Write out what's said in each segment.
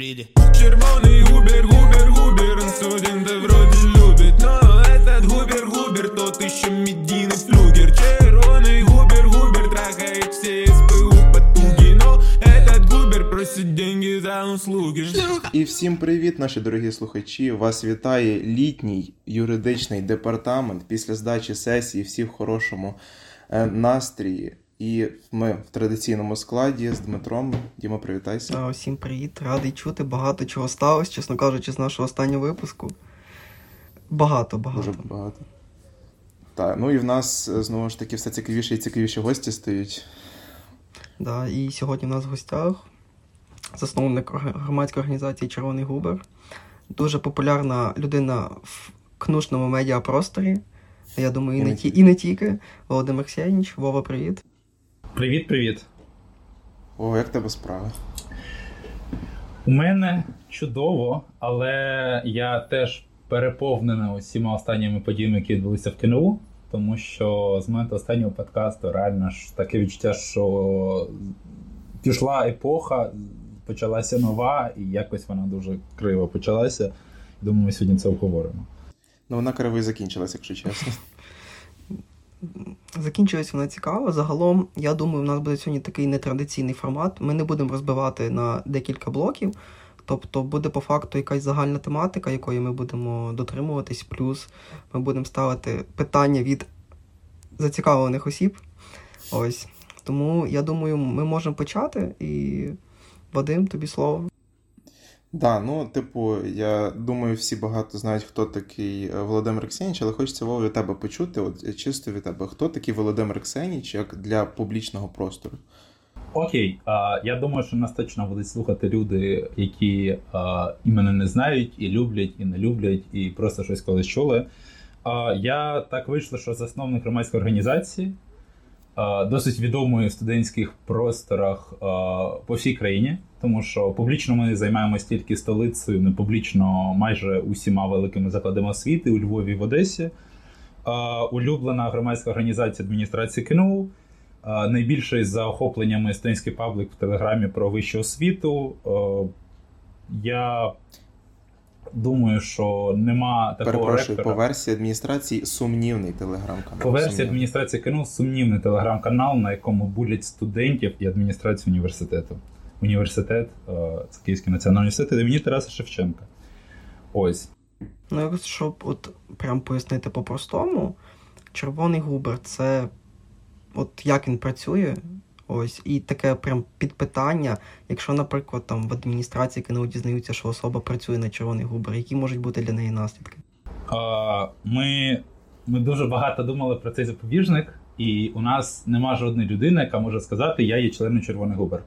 Приди. Червоний губер, губер, губер, студенти вроді любить, но этот губер, губер, тот еще медийный флюгер. Червоний губер, губер, трахает все СПУ потуги, но этот губер просит деньги за услуги. І всім привіт, наші дорогі слухачі. Вас вітає літній юридичний департамент після здачі сесії, всі в хорошому е, настрії. І ми в традиційному складі з Дмитром. Діма, привітайся. А, Всім привіт, радий чути. Багато чого сталося, чесно кажучи, з нашого останнього випуску. Багато, багато. Дуже багато. Так, ну і в нас е, знову ж таки все цікавіше і цікавіші гості стають. Да, і сьогодні в нас в гостях засновник громадської організації Червоний Губер. Дуже популярна людина в кнушному медіапросторі. Я думаю, і, І не ті, і не тільки. Володимир Сєніч. Вова, привіт. Привіт, привіт. О, як тебе справи? У мене чудово, але я теж переповнений усіма останніми подіями, які відбулися в КНУ, тому що з моменту останнього подкасту реально ж таке відчуття, що пішла епоха, почалася нова, і якось вона дуже криво почалася. Думаю, ми сьогодні це обговоримо. Ну, вона криво і закінчилась, якщо чесно. Закінчилась вона цікаво. Загалом, я думаю, у нас буде сьогодні такий нетрадиційний формат. Ми не будемо розбивати на декілька блоків. Тобто буде по факту якась загальна тематика, якої ми будемо дотримуватись, плюс ми будемо ставити питання від зацікавлених осіб. Ось. Тому я думаю, ми можемо почати. І Вадим, тобі слово. Да, ну, типу, я думаю, всі багато знають, хто такий е, Володимир Ксеніч, але хочеться Вова від тебе почути, от е, чисто від тебе, хто такий Володимир Ксеніч як для публічного простору? Окей, я думаю, що нас точно будуть слухати люди, які і мене не знають, і люблять, і не люблять, і просто щось колись чули. Я так вийшло, що засновник громадської організації, досить відомої в студентських просторах по всій країні, тому що публічно ми займаємося тільки столицею, не публічно майже усіма великими закладами освіти у Львові в Одесі. Улюблена громадська організація адміністрації КНУ. Найбільший за охопленнями студентський паблік в Телеграмі про вищу освіту. Я думаю, що нема такого Перепрошую, ректора. по версії адміністрації сумнівний телеграм-канал. По версії Сумнівний. адміністрації КНУ сумнівний телеграм-канал, на якому булять студентів і адміністрацію університету. Університет, е, це Київський національний університет імені Тараса Шевченка. Ось. Ну, щоб от прям пояснити по-простому, червоний губер це от як він працює. Ось, і таке прям підпитання, якщо, наприклад, там в адміністрації КНУ дізнаються, що особа працює на червоний губер, які можуть бути для неї наслідки? Е, Ми, ми дуже багато думали про цей запобіжник, і у нас нема жодної людини, яка може сказати, я є членом Червоний Губер.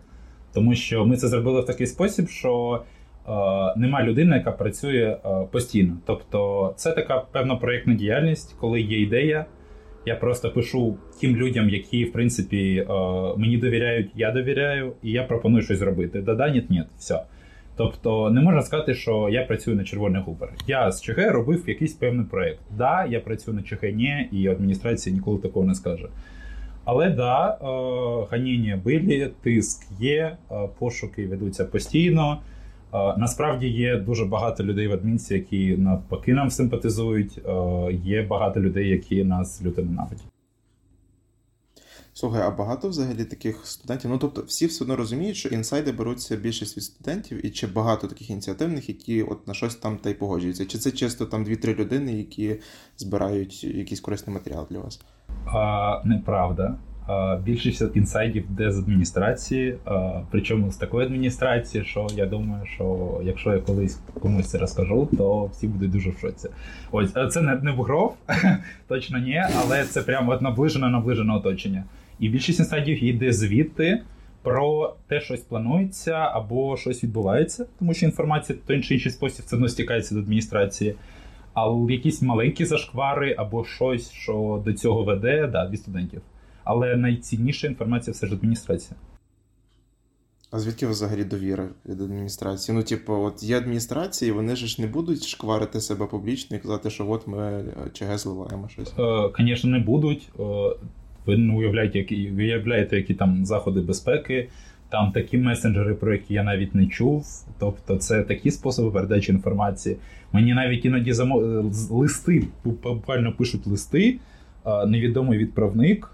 Тому що ми це зробили в такий спосіб, що е, нема людини, яка працює е, постійно. Тобто, це така певна проєктна діяльність, коли є ідея. Я просто пишу тим людям, які, в принципі, е, мені довіряють, я довіряю, і я пропоную щось зробити. Да-да, ні, ні, все. Тобто не можна сказати, що я працюю на червоний губер. Я з ЧГ робив якийсь певний проєкт. Да, я працюю на ЧГ, ні, і адміністрація ніколи такого не скаже. Але да, е, ганіння були, тиск є, е, пошуки ведуться постійно. Е, Насправді є дуже багато людей в адмінці, які навпаки нам симпатизують. Є багато людей, які нас люто ненавидять. Слухай, а багато взагалі таких студентів? Ну, тобто, всі все одно розуміють, що інсайди беруться більшість від студентів, і чи багато таких ініціативних, які от на щось там та й погоджуються? Чи це чисто там дві-три людини, які збирають якийсь корисний матеріал для вас? А, неправда. А, більшість інсайдів йде з адміністрації, а, причому з такої адміністрації, що я думаю, що якщо я колись комусь це розкажу, то всі будуть дуже в шоці. Ось це не, не бугров, точно ні, але це прямо наближене наближене оточення. І більшість інсайдів йде звідти про те, щось планується або щось відбувається, тому що інформація в чи інший спосіб все одно стікається до адміністрації. Але якісь маленькі зашквари або щось, що до цього веде, да, від студентів. Але найцінніша інформація все ж адміністрація. А звідки взагалі довіра від адміністрації? Ну, типу, от є адміністрації, вони ж не будуть шкварити себе публічно і казати, що от ми е, ЧГ зливаємо щось. Е, Звісно, не будуть. Е, Ви не уявляєте, які, уявляєте, які там заходи безпеки. Там такі месенджери, про які я навіть не чув. Тобто, це такі способи передачі інформації. Мені навіть іноді замо... листи буквально пишуть листи, невідомий відправник,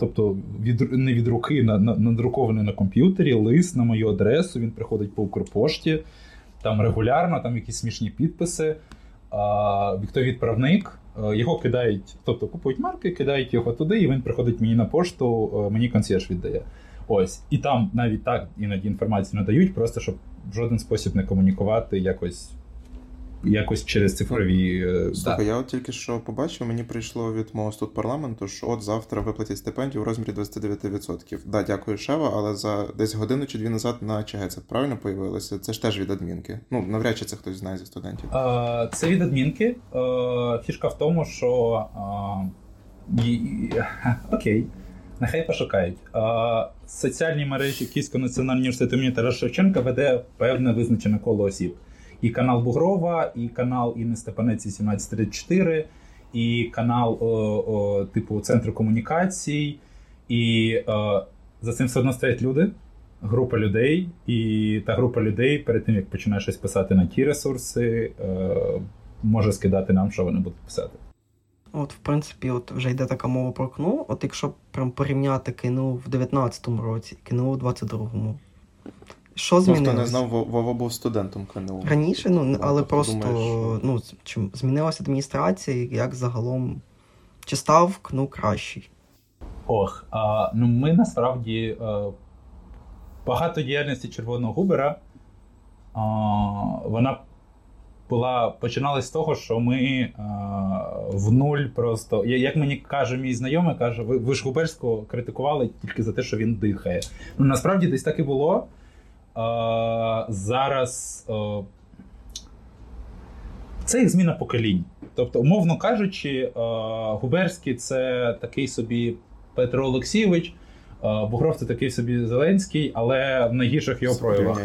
тобто від не від руки на, на надрукований на комп'ютері, лист на мою адресу. Він приходить по Укрпошті, там регулярно, там якісь смішні підписи. Хто відправник, його кидають, тобто купують марки, кидають його туди, і він приходить мені на пошту, мені консьєрж віддає. Ось. І там навіть так іноді інформацію надають, просто щоб в жоден спосіб не комунікувати якось якось через цифрові. Е, Слухай, да. я от тільки що побачив, мені прийшло від мого тут парламенту, що от завтра виплатять стипендію в розмірі 29%. Да, дякую, Шева, але за десь годину чи дві назад на ЧГ це правильно появилося? Це ж теж від адмінки. Ну, навряд чи це хтось знає зі студентів. А, Це від адмінки. А, фішка в тому, що. Окей. Нехай пошукають. Соціальні мережі Київського національного університету імені Тараса Шевченка веде певне визначене коло осіб і канал Бугрова, і канал Інни Степанеці 1734, і канал о, о, типу Центру комунікацій. І о, за цим все одно стоять люди, група людей, і та група людей перед тим, як починає щось писати на ті ресурси, о, може скидати нам, що вони будуть писати. От, в принципі, от вже йде така мова про КНУ. От якщо прям порівняти КНУ в 19-му році, КНУ в 22-му. Що змінилося? Ну, хто не знав, Вова був студентом КНУ. Раніше, ну, але тобто просто думаєш, ну, чим змінилася адміністрація, як загалом чи став КНУ кращий? Ох, а, ну ми насправді а, багато діяльності Червоного Губера а, вона була починалась з того, що ми а, в нуль просто. Як мені каже мій знайомий, каже, ви, ви ж Губерського критикували тільки за те, що він дихає. Ну насправді десь так і було зараз це їх зміна поколінь. Тобто, умовно кажучи, Губерський це такий собі Петро Олексійович, Бугров це такий собі Зеленський, але в найгірших його проявах.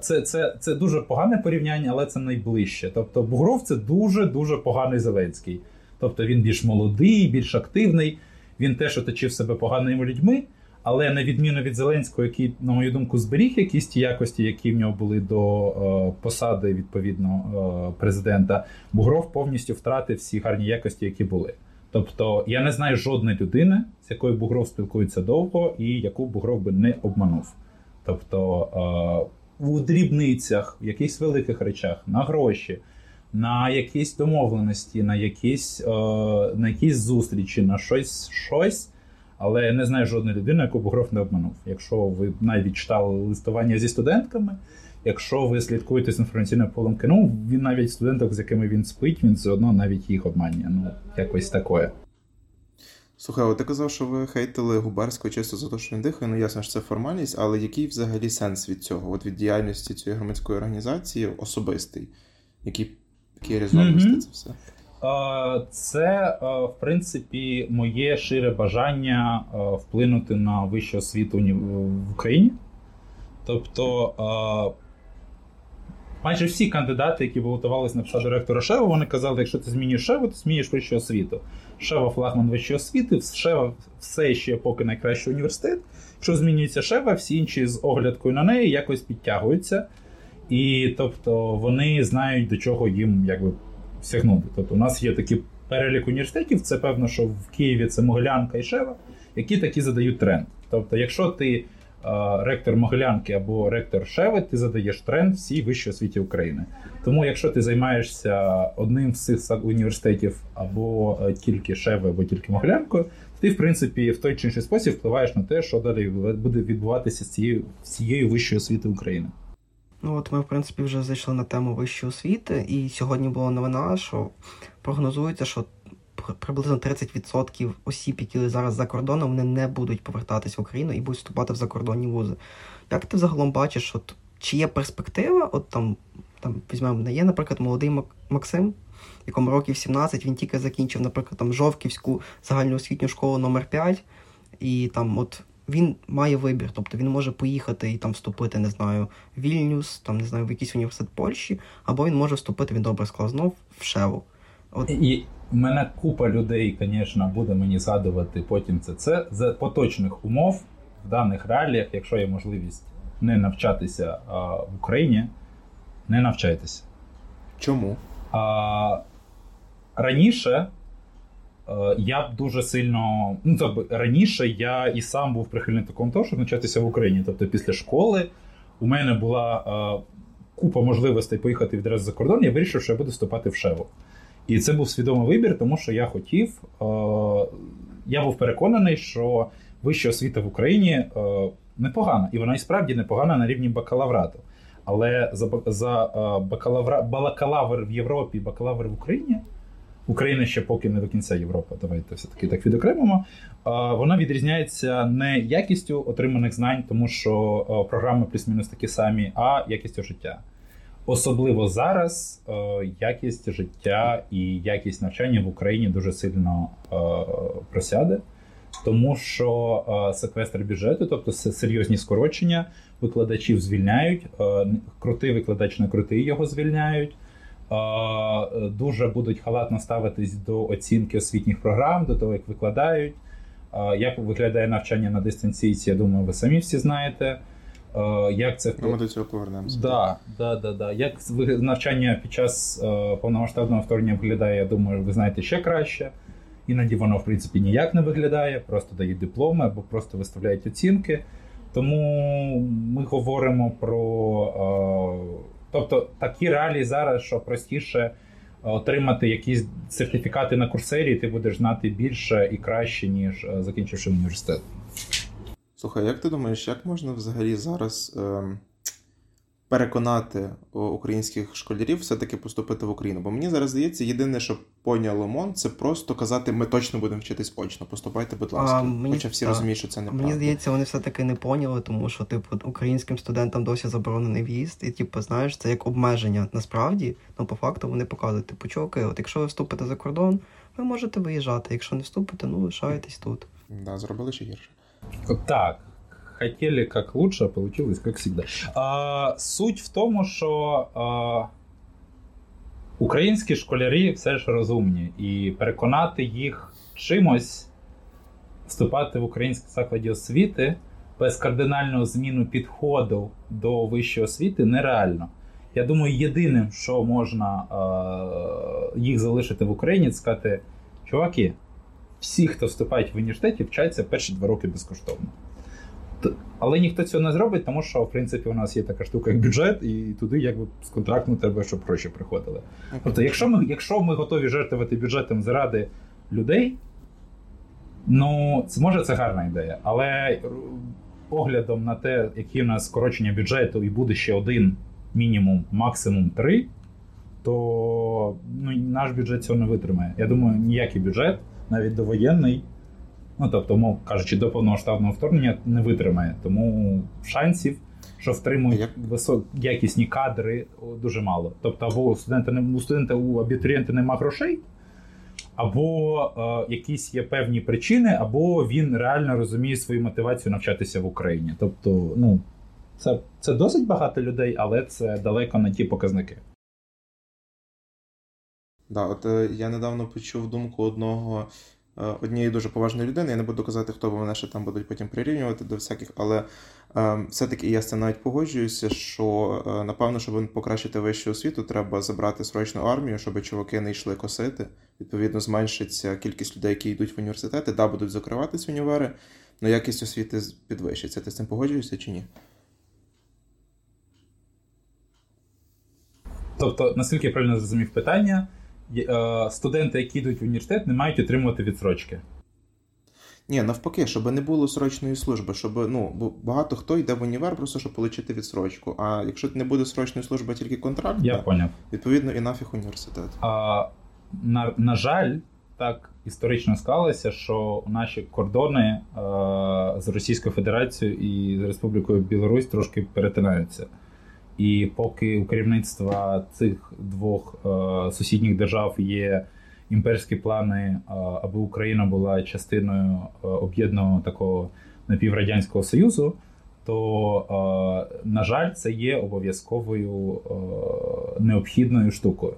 Це це, це дуже погане порівняння, але це найближче. Тобто, Бугров це дуже-дуже поганий Зеленський. Тобто він більш молодий, більш активний, він теж оточив себе поганими людьми. Але на відміну від Зеленського, який, на мою думку, зберіг якісь ті якості, які в нього були до е, посади відповідно е, президента, Бугров повністю втратив всі гарні якості, які були. Тобто я не знаю жодної людини, з якою Бугров спілкується довго, і яку Бугров би не обманув. Тобто е, у дрібницях, в якихось великих речах, на гроші, на якісь домовленості, на якісь е, на якісь зустрічі, на щось щось. Але я не знаю жодної людини, яку Бугров не обманув. Якщо ви навіть читали листування зі студентками, якщо ви слідкуєте з інформаційним полем КНУ, він навіть студенток, з якими він спить, він все одно навіть їх обманює. Ну, якось таке. Слухай, от ти казав, що ви хейтили Губарського чисто за те, що він дихає. Ну ясно, що це формальність, але який взагалі сенс від цього? От від діяльності цієї громадської організації особистий? Які, які резонності mm-hmm. це все? Це, в принципі, моє шире бажання вплинути на вищу освіту в Україні. Тобто, майже всі кандидати, які балотувалися на посаду ректора Шева, вони казали, якщо ти змінюєш Шеву, то змінюєш вищу освіту. Шева флагман вищої освіти, Шева все ще поки найкращий університет. Якщо змінюється Шева, всі інші з оглядкою на неї якось підтягуються. І тобто вони знають, до чого їм якби сягнути. Тобто, у нас є такі перелік університетів, це певно, що в Києві це Могилянка і Шева, які такі задають тренд. Тобто, якщо ти ректор Могилянки або ректор Шеви, ти задаєш тренд всій вищій освіті України. Тому, якщо ти займаєшся одним з цих університетів або е, тільки Шеви, або тільки Могилянкою, ти, в принципі, в той чи інший спосіб впливаєш на те, що далі буде відбуватися з цією всією вищою освіти України. Ну от ми, в принципі, вже зайшли на тему вищої освіти, і сьогодні була новина, що прогнозується, що приблизно 30% осіб, які зараз за кордоном, вони не будуть повертатись в Україну і будуть вступати в закордонні вузи. Як ти взагалом бачиш, от, чи є перспектива? От там там візьмемо, є, наприклад, молодий Максим, якому років 17, він тільки закінчив, наприклад, там Жовківську загальноосвітню школу номер 5 і там от він має вибір, тобто він може поїхати і там вступити, не знаю, в Вільнюс, там не знаю, в якийсь університет Польщі, або він може вступити, він добре сказав, знов в Шеву. От... І мене купа людей, звісно, буде мені згадувати потім це. Це за поточних умов в даних реаліях, якщо є можливість не навчатися а, в Україні, не навчайтеся. Чому? А, Раніше е, я б дуже сильно. Ну, тобто, раніше я і сам був прихильним такому того, щоб навчатися в Україні. Тобто, після школи у мене була е, купа можливостей поїхати відразу за кордон, я вирішив, що я буду вступати в Шеву. І це був свідомий вибір, тому що я хотів. Е, я був переконаний, що вища освіта в Україні непогана, і вона і справді непогана на рівні бакалаврату. Але за за бакалавра, бакалавр в Європі, бакалавр в Україні. Україна ще поки не до кінця Європа, давайте все-таки так відокремимо. Вона відрізняється не якістю отриманих знань, тому що програми плюс-мінус такі самі, а якістю життя. Особливо зараз якість життя і якість навчання в Україні дуже сильно просяде, тому що секвестр бюджету, тобто серйозні скорочення, викладачів звільняють, крутий викладач на крутий його звільняють. Дуже будуть халатно ставитись до оцінки освітніх програм, до того, як викладають. Як виглядає навчання на дистанційці, я думаю, ви самі всі знаєте. Як це Ми до цього повернемося. Да, да, да, да. Як навчання під час повномасштабного вторгнення виглядає, я думаю, ви знаєте ще краще. Іноді воно, в принципі, ніяк не виглядає, просто дають дипломи або просто виставляють оцінки. Тому ми говоримо про. Тобто такі реалії зараз, що простіше отримати якісь сертифікати на курсері, і ти будеш знати більше і краще, ніж е, закінчивши університет. Слухай, як ти думаєш, як можна взагалі зараз е, переконати українських школярів все-таки поступити в Україну? Бо мені зараз здається, єдине, що поняло МОН, це просто казати, ми точно будемо вчитись очно. Поступайте, будь ласка. А, мені, Хоча всі та, розуміють, що це не Мені здається, вони все-таки не поняли, тому що, типу, українським студентам досі заборонений в'їзд, і, типу, знаєш, це як обмеження. Насправді, ну по факту вони показують, типу, чуваки, от якщо ви вступите за кордон, ви можете виїжджати. Якщо не вступите, ну лишаєтесь тут. Да, зробили ще гірше. Так. Хотіли як лучше, а получилось як завжди. А, Суть в тому, що а, українські школярі все ж розумні, і переконати їх чимось вступати в українські закладі освіти без кардинального зміну підходу до вищої освіти нереально. Я думаю, єдиним, що можна е, їх залишити в Україні, це сказати, чуваки, всі, хто вступають в університеті, вчаться перші два роки безкоштовно. Але ніхто цього не зробить, тому що в принципі у нас є така штука, як бюджет, і туди якби з контракту треба, щоб гроші приходили. Тобто, якщо ми якщо ми готові жертвувати бюджетом заради людей, ну це може це гарна ідея. Але поглядом на те, які у нас скорочення бюджету, і буде ще один мінімум, максимум три, то ну, наш бюджет цього не витримає. Я думаю, ніякий бюджет, навіть довоєнний. Ну тобто, мов кажучи, до повномасштабного вторгнення не витримає. Тому шансів, що втримують Як... висок якісні кадри, дуже мало. Тобто, або у студента у студента у абітурієнта нема грошей, або е, якісь є певні причини, або він реально розуміє свою мотивацію навчатися в Україні. Тобто, ну це, це досить багато людей, але це далеко не ті показники. Да, от е, я недавно почув думку одного однієї дуже поважної людини. Я не буду казати, хто бо мене ще там будуть потім прирівнювати до всяких, але е, все-таки я з цим навіть погоджуюся, що е, напевно, щоб покращити вищу освіту, треба забрати срочну армію, щоб чуваки не йшли косити. Відповідно, зменшиться кількість людей, які йдуть в університети, да, будуть закриватися універи, але якість освіти підвищиться. Ти з цим погоджуєшся чи ні? Тобто, наскільки я правильно зрозумів питання? Е, студенти, які йдуть в університет, не мають отримувати відсрочки. Ні, навпаки, щоб не було срочної служби, щоб ну багато хто йде в універ, просто щоб отримати відсрочку. А якщо не буде срочної служби, а тільки контракт, я поняв. відповідно і нафіг університет. А, На на жаль, так історично склалося, що наші кордони а, з Російською Федерацією і з Республікою Білорусь трошки перетинаються. І поки у керівництва цих двох е, сусідніх держав є імперські плани, е, аби Україна була частиною е, об'єднаного такого напіврадянського союзу, то, на жаль, це є обов'язковою необхідною штукою.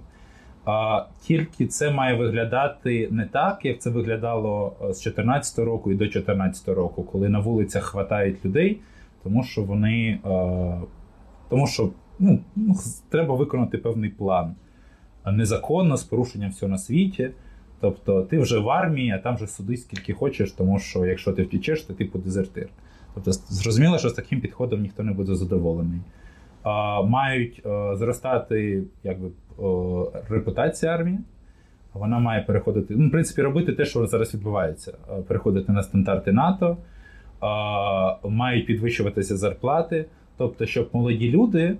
А тільки це має виглядати не так, як це виглядало з 2014 року і до 2014 року, коли на вулицях хватають людей, тому що вони тому що ну, ну, треба виконати певний план незаконно з порушенням всього на світі. Тобто ти вже в армії, а там вже суди скільки хочеш, тому що якщо ти втічеш, то типу дезертир. Тобто, зрозуміло, що з таким підходом ніхто не буде задоволений. А, Мають а, зростати якби, а, репутація армії. Вона має переходити, ну, в принципі, робити те, що зараз відбувається: переходити на стандарти НАТО, а, мають підвищуватися зарплати. Тобто, щоб молоді люди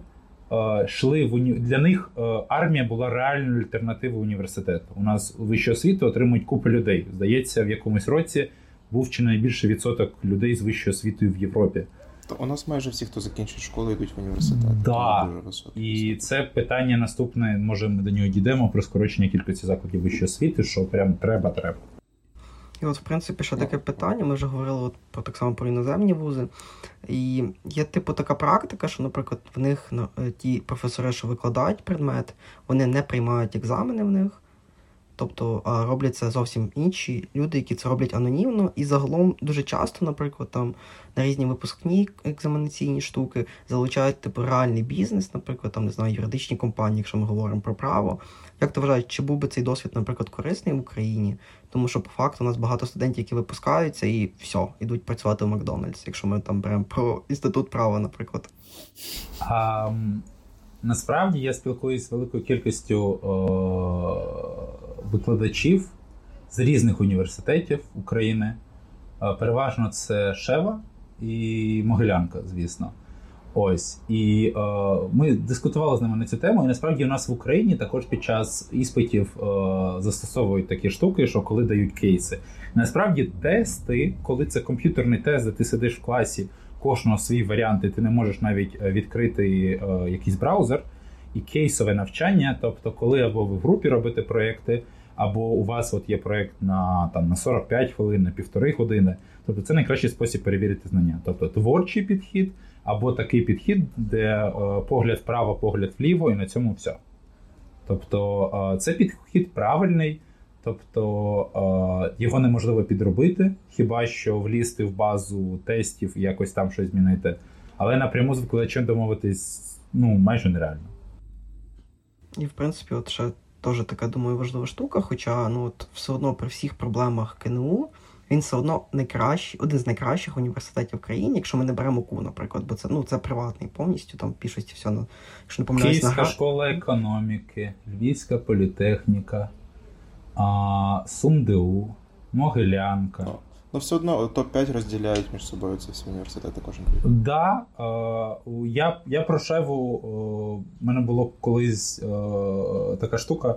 йшли в уні... для них армія була реальною альтернативою університету. У нас вищу освіту отримують купи людей. Здається, в якомусь році був чи найбільший відсоток людей з вищою освітою в Європі. То у нас майже всі, хто закінчує школу, йдуть в університет. Да. І це питання наступне. Може, ми до нього дійдемо про скорочення кількості закладів вищої освіти, що прям треба, треба. І от, в принципі, ще таке питання. Ми вже говорили от про так само про іноземні вузи. І є, типу, така практика, що, наприклад, в них е, ті професори, що викладають предмет, вони не приймають екзамени в них. Тобто роблять це зовсім інші люди, які це роблять анонімно, і загалом дуже часто, наприклад, там на різні випускні екзаменаційні штуки залучають типу реальний бізнес, наприклад, там не знаю, юридичні компанії, якщо ми говоримо про право. Як ти вважаєш, чи був би цей досвід, наприклад, корисний в Україні? Тому що по факту у нас багато студентів, які випускаються, і все, йдуть працювати в Макдональдс, якщо ми там беремо про інститут права, наприклад. А, Насправді я спілкуюся з великою кількістю о, викладачів з різних університетів України. Переважно це Шева і Могилянка, звісно. Ось. І е, ми дискутували з ними на цю тему. І насправді у нас в Україні також під час іспитів е, застосовують такі штуки, що коли дають кейси. Насправді, тести, коли це комп'ютерний тест, де ти сидиш в класі, кожного свій варіант, і ти не можеш навіть відкрити е, якийсь браузер, і кейсове навчання, тобто, коли або ви в групі робите проекти або у вас от є проєкт на там на 45 хвилин, на півтори години. Тобто це найкращий спосіб перевірити знання. Тобто творчий підхід, або такий підхід, де е, погляд вправо, погляд вліво, і на цьому все. Тобто е, це підхід правильний, тобто е, його неможливо підробити, хіба що влізти в базу тестів і якось там щось змінити. Але напряму з викладачем домовитись ну, майже нереально. І в принципі, от ще теж така, думаю, важлива штука. Хоча ну, от все одно при всіх проблемах КНУ він все одно найкращий, один з найкращих університетів в країні, якщо ми не беремо КУ, наприклад, бо це ну, це приватний повністю, там більшості все, на якщо не помиляюсь, Київська на... школа економіки, Львівська політехніка, а, СумДУ, Могилянка. Ну, все одно топ-5 розділяють між собою ці всі університети кожен рік. Да, е, я я про Шеву, у мене було колись е, така штука.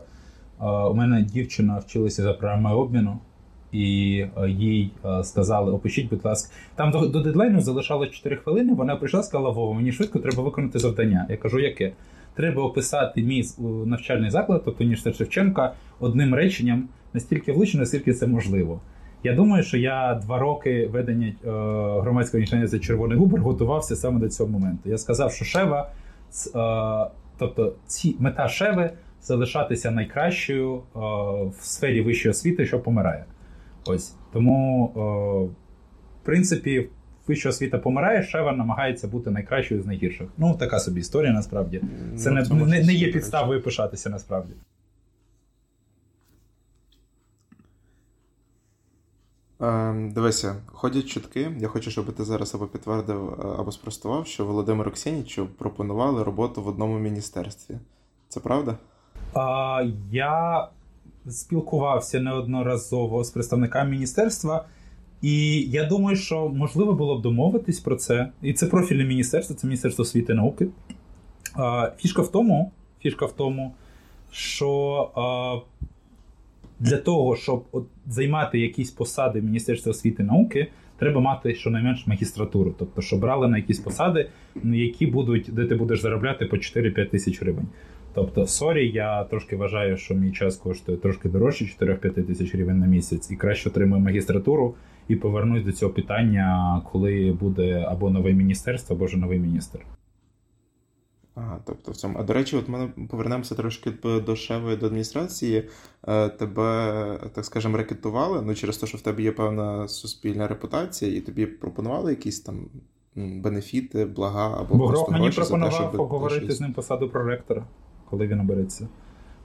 Е, у мене дівчина вчилася за програмою обміну, і е, їй е, сказали: опишіть, будь ласка, там до, до дедлайну залишалось 4 хвилини. Вона прийшла сказала: Вова, мені швидко треба виконати завдання. Я кажу, яке? Треба описати мій навчальний заклад, тобто університет Шевченка, одним реченням настільки влучно, наскільки це можливо. Я думаю, що я два роки ведення е, громадської організації Червоний Губер готувався саме до цього моменту. Я сказав, що Шева, е, тобто ці мета Шеви залишатися найкращою е, в сфері вищої освіти, що помирає. Ось тому, в принципі, вища освіта помирає, Шева намагається бути найкращою з найгірших. Ну, така собі історія насправді. Це ну, не, не, не є підставою пишатися насправді. Дивися, ходять чутки. Я хочу, щоб ти зараз або підтвердив, е, або спростував, що Володимиру Ксенічу пропонували роботу в одному міністерстві. Це правда? А, Я спілкувався неодноразово з представниками міністерства, і я думаю, що можливо було б домовитись про це. І це профільне міністерство, це Міністерство освіти і науки. А, Фішка в тому, фішка в тому, що. А, для того, щоб от займати якісь посади в Міністерстві освіти і науки, треба мати щонайменш магістратуру. Тобто, що брали на якісь посади, які будуть, де ти будеш заробляти по 4-5 тисяч гривень. Тобто, sorry, я трошки вважаю, що мій час коштує трошки дорожче 4-5 тисяч гривень на місяць, і краще отримую магістратуру і повернусь до цього питання, коли буде або нове міністерство, або ж новий міністр. Ага, тобто в цьому. А до речі, от ми повернемося трошки до Шеви до адміністрації. Е, тебе, так скажемо, рекетували, ну через те, що в тебе є певна суспільна репутація, і тобі пропонували якісь там бенефіти, блага або Богров просто мені пропонував за те, щоб поговорити щось- з ним посаду проректора, коли він обереться.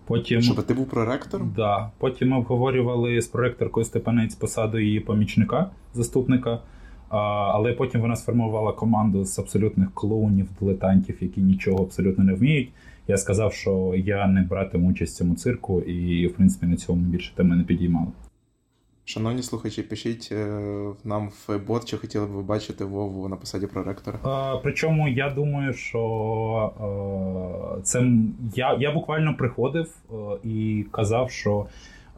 Потім, Щоб ти був проректором? да, потім ми обговорювали з проректоркою Степанець посаду її помічника, заступника. А, але потім вона сформувала команду з абсолютних клоунів, дилетантів, які нічого абсолютно не вміють. Я сказав, що я не братиму участь в цьому цирку, і, в принципі, на цьому більше теми не підіймали. Шановні слухачі, пишіть е, нам в бот, чи хотіли б ви бачити Вову на посаді проректора. Е, Причому я думаю, що е, це я, я буквально приходив е, і казав, що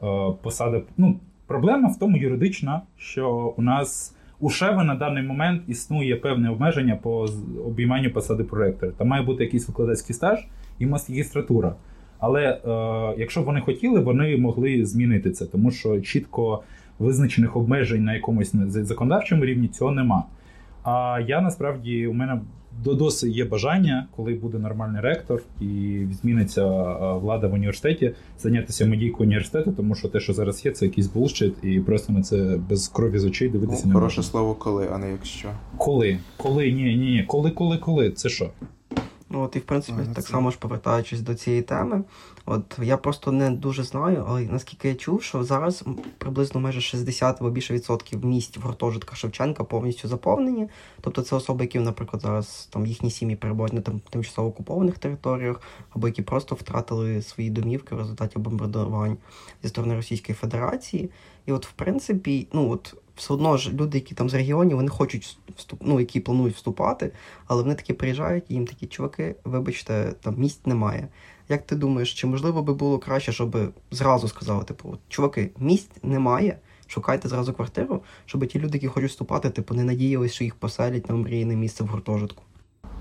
е, посада. Ну, проблема в тому юридична, що у нас у Шеви на даний момент існує певне обмеження по обійманню посади проректора. Там має бути якийсь викладацький стаж і магістратура. Але е, якщо б вони хотіли, вони могли змінити це, тому що чітко визначених обмежень на якомусь законодавчому рівні цього нема. А я насправді у мене до- досить є бажання, коли буде нормальний ректор і зміниться е, влада в університеті, зайнятися медійкою університету, тому що те, що зараз є, це якийсь булшит, і просто на це без крові з очей дивитися Ну, не хороше можна. слово коли, а не якщо. Коли? Коли? Ні, ні, ні. Коли, коли, коли? Це що? Ну, от і в принципі, Ага, так це- само ж повертаючись до цієї теми, от я просто не дуже знаю, але наскільки я чув, що зараз приблизно майже 60 або більше відсотків місць в гуртожитках Шевченка повністю заповнені. Тобто це особи, які, наприклад, зараз там їхні сім'ї перебувають на тим, тимчасово окупованих територіях, або які просто втратили свої домівки в результаті бомбардувань зі сторони Російської Федерації. І от, в принципі, ну от все одно ж люди, які там з регіонів, вони хочуть вступ, ну, які планують вступати, але вони такі приїжджають, і їм такі чуваки, вибачте, там місць немає. Як ти думаєш, чи можливо би було краще, щоб зразу сказали, типу, чуваки, місць немає, шукайте зразу квартиру, щоб ті люди, які хочуть вступати, типу, не надіялись, що їх поселять на омріяне місце в гуртожитку.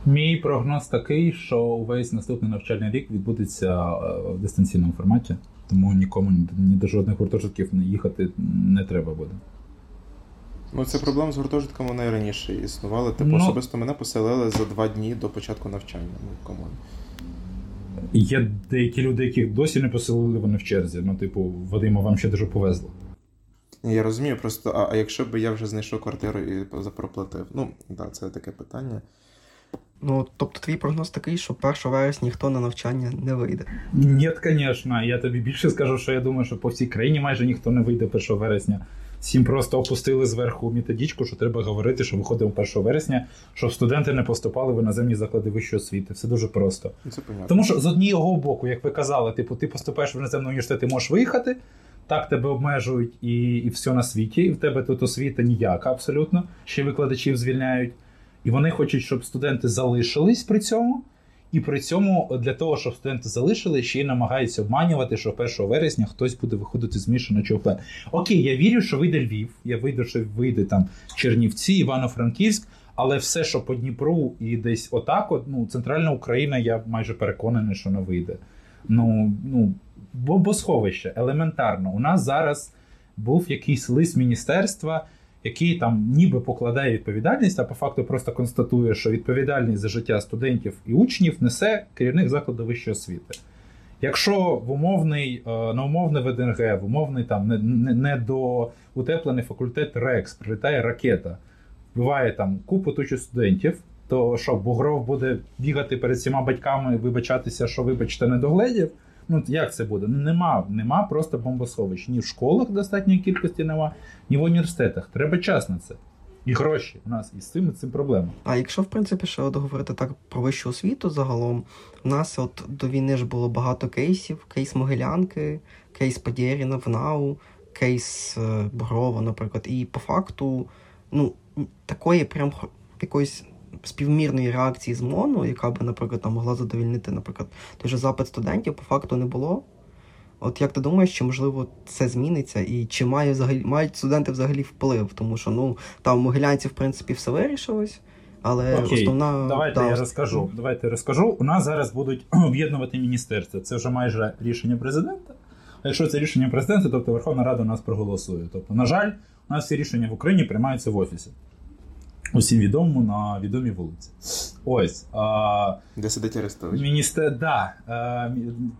Мій прогноз такий, що увесь наступний навчальний рік відбудеться е, в дистанційному форматі, тому нікому ні ні до жодних гуртожитків не їхати не треба буде. Ну, це проблема з гуртожитками, вони і раніше існували. Типу, Ну- особисто мене поселили за два дні до початку навчання. Ну, come on. Є деякі люди, яких досі не поселили, вони в черзі. Ну, типу, Вадима, вам ще дуже повезло. Я розумію, просто, а, а якщо б я вже знайшов квартиру і запроплатив? Ну, так, да, це таке питання. Ну, тобто твій прогноз такий, що 1 вересня ніхто на навчання не вийде. Ні, звісно. Я тобі більше скажу, що я думаю, що по всій країні майже ніхто не вийде 1 вересня. Всім просто опустили зверху методичку, що треба говорити, що виходимо 1 вересня, щоб студенти не поступали в іноземні заклади вищої освіти. Все дуже просто. Ну, Це понятно. Тому що з однієї боку, як ви казали, типу, ти поступаєш в іноземний університет, ти можеш виїхати, так тебе обмежують і, і все на світі, і в тебе тут освіта ніяка абсолютно, ще викладачів звільняють. І вони хочуть, щоб студенти залишились при цьому. І при цьому для того, щоб студенти залишили, ще й намагаються обманювати, що 1 вересня хтось буде виходити з змішаного плен. Окей, я вірю, що вийде Львів, я вийду, що вийде там Чернівці, Івано-Франківськ, але все, що по Дніпру і десь отак, от, ну, центральна Україна, я майже переконаний, що не вийде. Ну, ну, бомбосховище, елементарно. У нас зараз був якийсь лист міністерства, який там ніби покладає відповідальність, а по факту просто констатує, що відповідальність за життя студентів і учнів несе керівник закладу вищої освіти. Якщо в умовний, е, на умовне ВДНГ, в умовний там не, не, не факультет РЕКС прилітає ракета, вбиває там купу тучу студентів, то що Бугров буде бігати перед всіма батьками вибачатися, що вибачте, не догледів. Ну як це буде? Ну нема, нема просто бомбосховищ. Ні в школах достатньої кількості нема, ні в університетах. Треба час на це. І гроші у нас і з цим і цим проблема. А якщо, в принципі, ще от говорити так про вищу освіту загалом, у нас от до війни ж було багато кейсів: кейс Могилянки, кейс Падєріна в НАУ, кейс е, Бугрова, наприклад. І по факту, ну, такої прям якоїсь співмірної реакції з МОНу, яка би, наприклад, там могла задовільнити, наприклад, той же запит студентів, по факту не було. От як ти думаєш, чи можливо це зміниться, і чи має взагалі мають студенти взагалі вплив? Тому що ну там в Могилянці, в принципі, все вирішилось, але Окей, основна Давайте да, я розкажу. Давайте я розкажу. У нас зараз будуть об'єднувати міністерство. Це вже майже рішення президента. А якщо це рішення президента, тобто Верховна Рада нас проголосує. Тобто, на жаль, у нас всі рішення в Україні приймаються в офісі. Усім відомому на відомій вулиці. Ось. А, Де сидить Арестович? Міністер... да, е,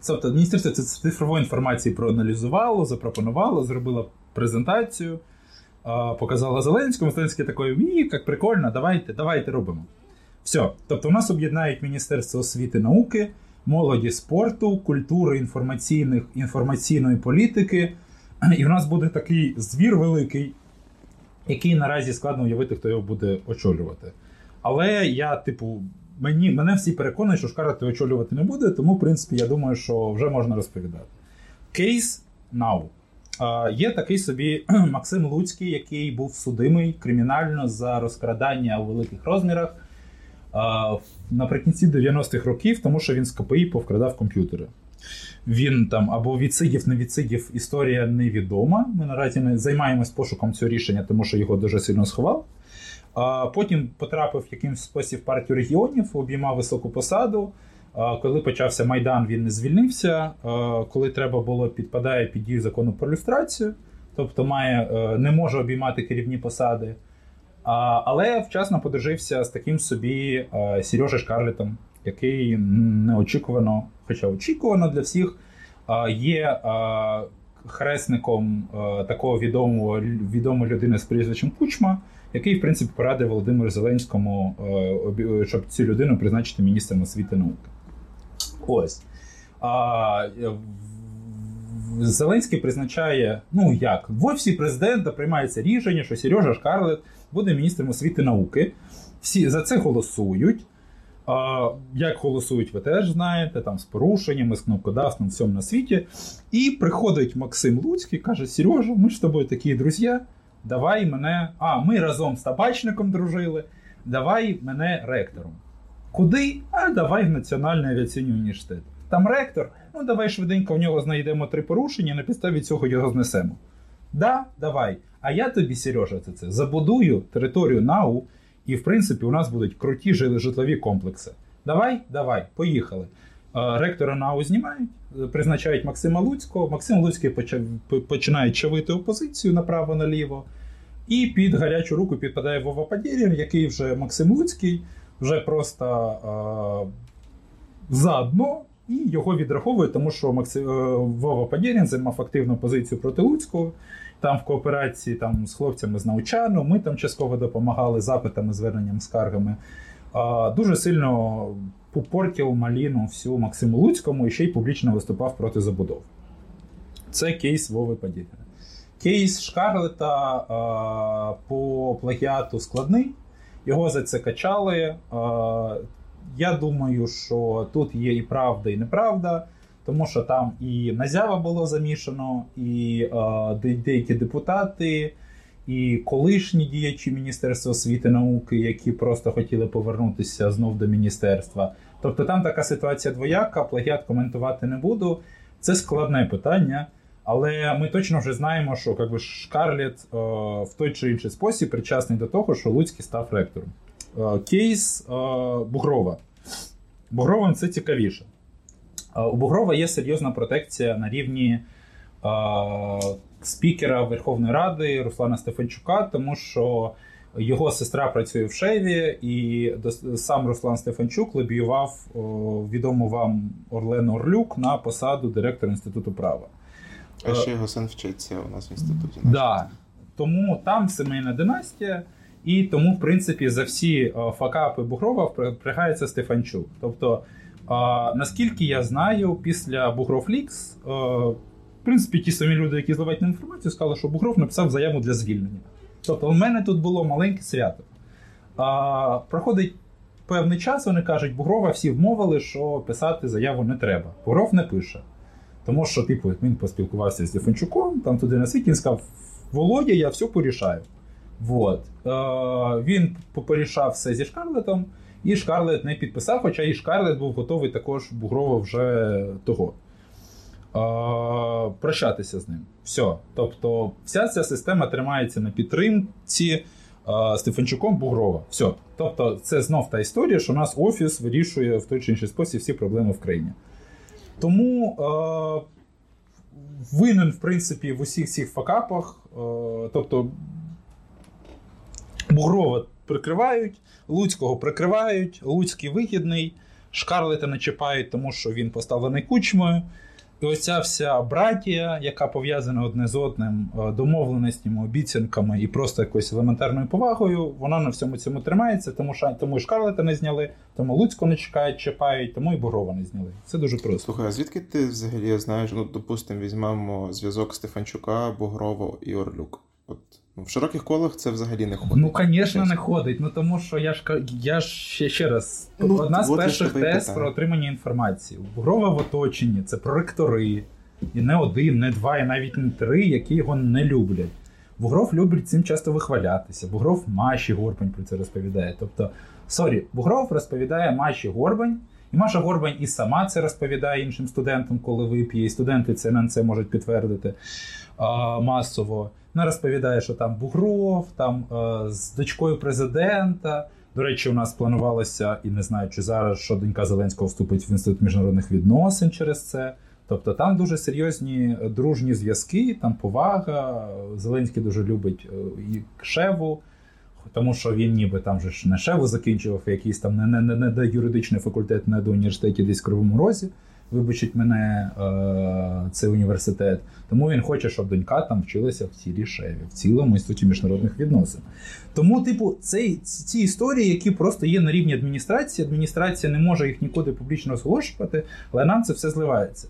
тобто, Міністерство цифрової інформації проаналізувало, запропонувало, зробило презентацію, е, показало Зеленському. Зеленський такий, «Ні, як прикольно, давайте, давайте робимо. Все. Тобто, у нас об'єднають Міністерство освіти науки, молоді спорту, культури інформаційних, інформаційної політики. І в нас буде такий звір великий, який наразі складно уявити, хто його буде очолювати. Але я, типу, мені, мене всі переконують, що Шкарати очолювати не буде, тому, в принципі, я думаю, що вже можна розповідати. Кейс now. Є такий собі Максим Луцький, який був судимий кримінально за розкрадання у великих розмірах наприкінці 90-х років, тому що він з КПІ повкрадав комп'ютери. Він там або відсидів, не відсидів, історія невідома. Ми наразі не займаємось пошуком цього рішення, тому що його дуже сильно сховав. А Потім потрапив якимсь спосіб партію регіонів, обіймав високу посаду. Коли почався Майдан, він не звільнився. Коли треба було, підпадає під дію закону про люстрацію, тобто має, е, не може обіймати керівні посади. Але вчасно подружився з таким собі е, Сережа Шкарлетом, який неочікувано, хоча очікувано для всіх, є хресником такого відомого відомої людини з прізвищем Кучма, який, в принципі, порадив Володимиру Зеленському, щоб цю людину призначити міністром освіти і науки. Ось. А, Зеленський призначає, ну як, в офісі президента приймається рішення, що Сережа Шкарлет буде міністром освіти і науки. Всі за це голосують. А, як голосують, ви теж знаєте, там з порушеннями, з кнопкодавством, всьому на світі. І приходить Максим Луцький, каже: Сережа, ми ж з тобою такі друзі, давай мене. А, ми разом з табачником дружили. Давай мене ректором. Куди? А давай в Національний авіаційний університет. Там ректор, ну давай швиденько в нього знайдемо три порушення, на підставі цього його знесемо. Да, давай. А я тобі, Сережа, це, це забудую територію НАУ, і в принципі у нас будуть круті житлові комплекси. Давай, давай, поїхали. Ректора НАУ знімають, призначають Максима Луцького. Максим Луцький починає чавити опозицію направо-наліво. І під гарячу руку підпадає Вова Падєрін, який вже Максим Луцький, вже просто е, заодно, і його відраховує, тому що Максим, е, Вова Падєрін займав активну позицію проти Луцького. Там в кооперації там, з хлопцями з Научану, ми там частково допомагали запитами, зверненням, скаргами. Е, дуже сильно попортив маліну всю Максиму Луцькому і ще й публічно виступав проти забудов. Це кейс Вови Падєріна. Кейс Шкарлета е, по плагіату складний. Його за це качали. Е, я думаю, що тут є і правда, і неправда, тому що там і Назява було замішано, і е, деякі депутати, і колишні діячі Міністерства освіти і науки, які просто хотіли повернутися знов до міністерства. Тобто там така ситуація двояка, плагіат коментувати не буду. Це складне питання. Але ми точно вже знаємо, що якби, Шкарлет е, в той чи інший спосіб причасний до того, що Луцький став ректором. Е, кейс е, Бугрова. Бугровим це цікавіше. Е, у Бугрова є серйозна протекція на рівні е, спікера Верховної Ради Руслана Стефанчука, тому що його сестра працює в Шеві, і сам Руслан Стефанчук лобіював відому вам Орлену Орлюк на посаду директора Інституту права. А ще його син вчиться у нас в інституті. Да. Тому там сімейна династія, і тому, в принципі, за всі е, факапи Бугрова впрягається Стефанчук. Тобто, е, наскільки я знаю, після Бугров-Лікс, е, в принципі, ті самі люди, які зливають інформацію, сказали, що Бугров написав заяву для звільнення. Тобто, у мене тут було маленьке свято. А, проходить певний час, вони кажуть, Бугрова всі вмовили, що писати заяву не треба. Бугров не пише. Тому що, типу, він поспілкувався з Стефанчуком, там туди на світі, він сказав: Володя, я все порішаю. Вот. Е, він порішав все зі Шкарлетом, і Шкарлет не підписав, хоча і Шкарлет був готовий також Бугрова вже того. Прощатися з ним. Все. Тобто, вся ця система тримається на підтримці Стефанчуком Бугрова. Все. Тобто, це знов та історія, що у нас офіс вирішує в той чи інший спосіб всі проблеми в країні. Тому е, винен, в принципі, в усіх цих факапах. Е, тобто, Бугрова прикривають, Луцького прикривають, Луцький вигідний, Шкарлета не чіпають, тому що він поставлений кучмою. І ось ця вся братія, яка пов'язана одне з одним е, домовленостями, обіцянками і просто якоюсь елементарною повагою, вона на всьому цьому тримається, тому що тому і Шкарлета не зняли, тому Луцько не чекають, чіпають, тому і Бугрова не зняли. Це дуже просто. Слухай, а звідки ти взагалі знаєш, ну, допустимо, візьмемо зв'язок Стефанчука, Бугрова і Орлюк? От в широких колах це взагалі не ходить. Ну, звісно, не ходить. Ну тому що я ж я ж ще, ще раз. Ну, одна з перших тез про отримання інформації. Бугрова в оточенні це проректори. І не один, не два, і навіть не три, які його не люблять. Бугров любить цим часто вихвалятися. Бугров Маші Горбань про це розповідає. Тобто, sorry, Бугров розповідає Маші Горбань, і Маша Горбань і сама це розповідає іншим студентам, коли вип'є, і студенти це на це можуть підтвердити а, масово. Вона розповідає, що там Бугров, там е, з дочкою президента. До речі, у нас планувалося, і не знаю, чи зараз що донька Зеленського вступить в інститут міжнародних відносин через це. Тобто там дуже серйозні е, дружні зв'язки, там повага. Зеленський дуже любить е, і Шеву, тому що він ніби там же ж не Шеву закінчував, якийсь там не, не, не, не юридичний факультет, не до університеті десь в Кривому Розі. Вибачить мене е, цей університет. Тому він хоче, щоб донька там вчилася в цілій шеві, в цілому інституті міжнародних відносин. Тому, типу, цей, ці історії, які просто є на рівні адміністрації, адміністрація не може їх нікуди публічно розголошувати, але нам це все зливається.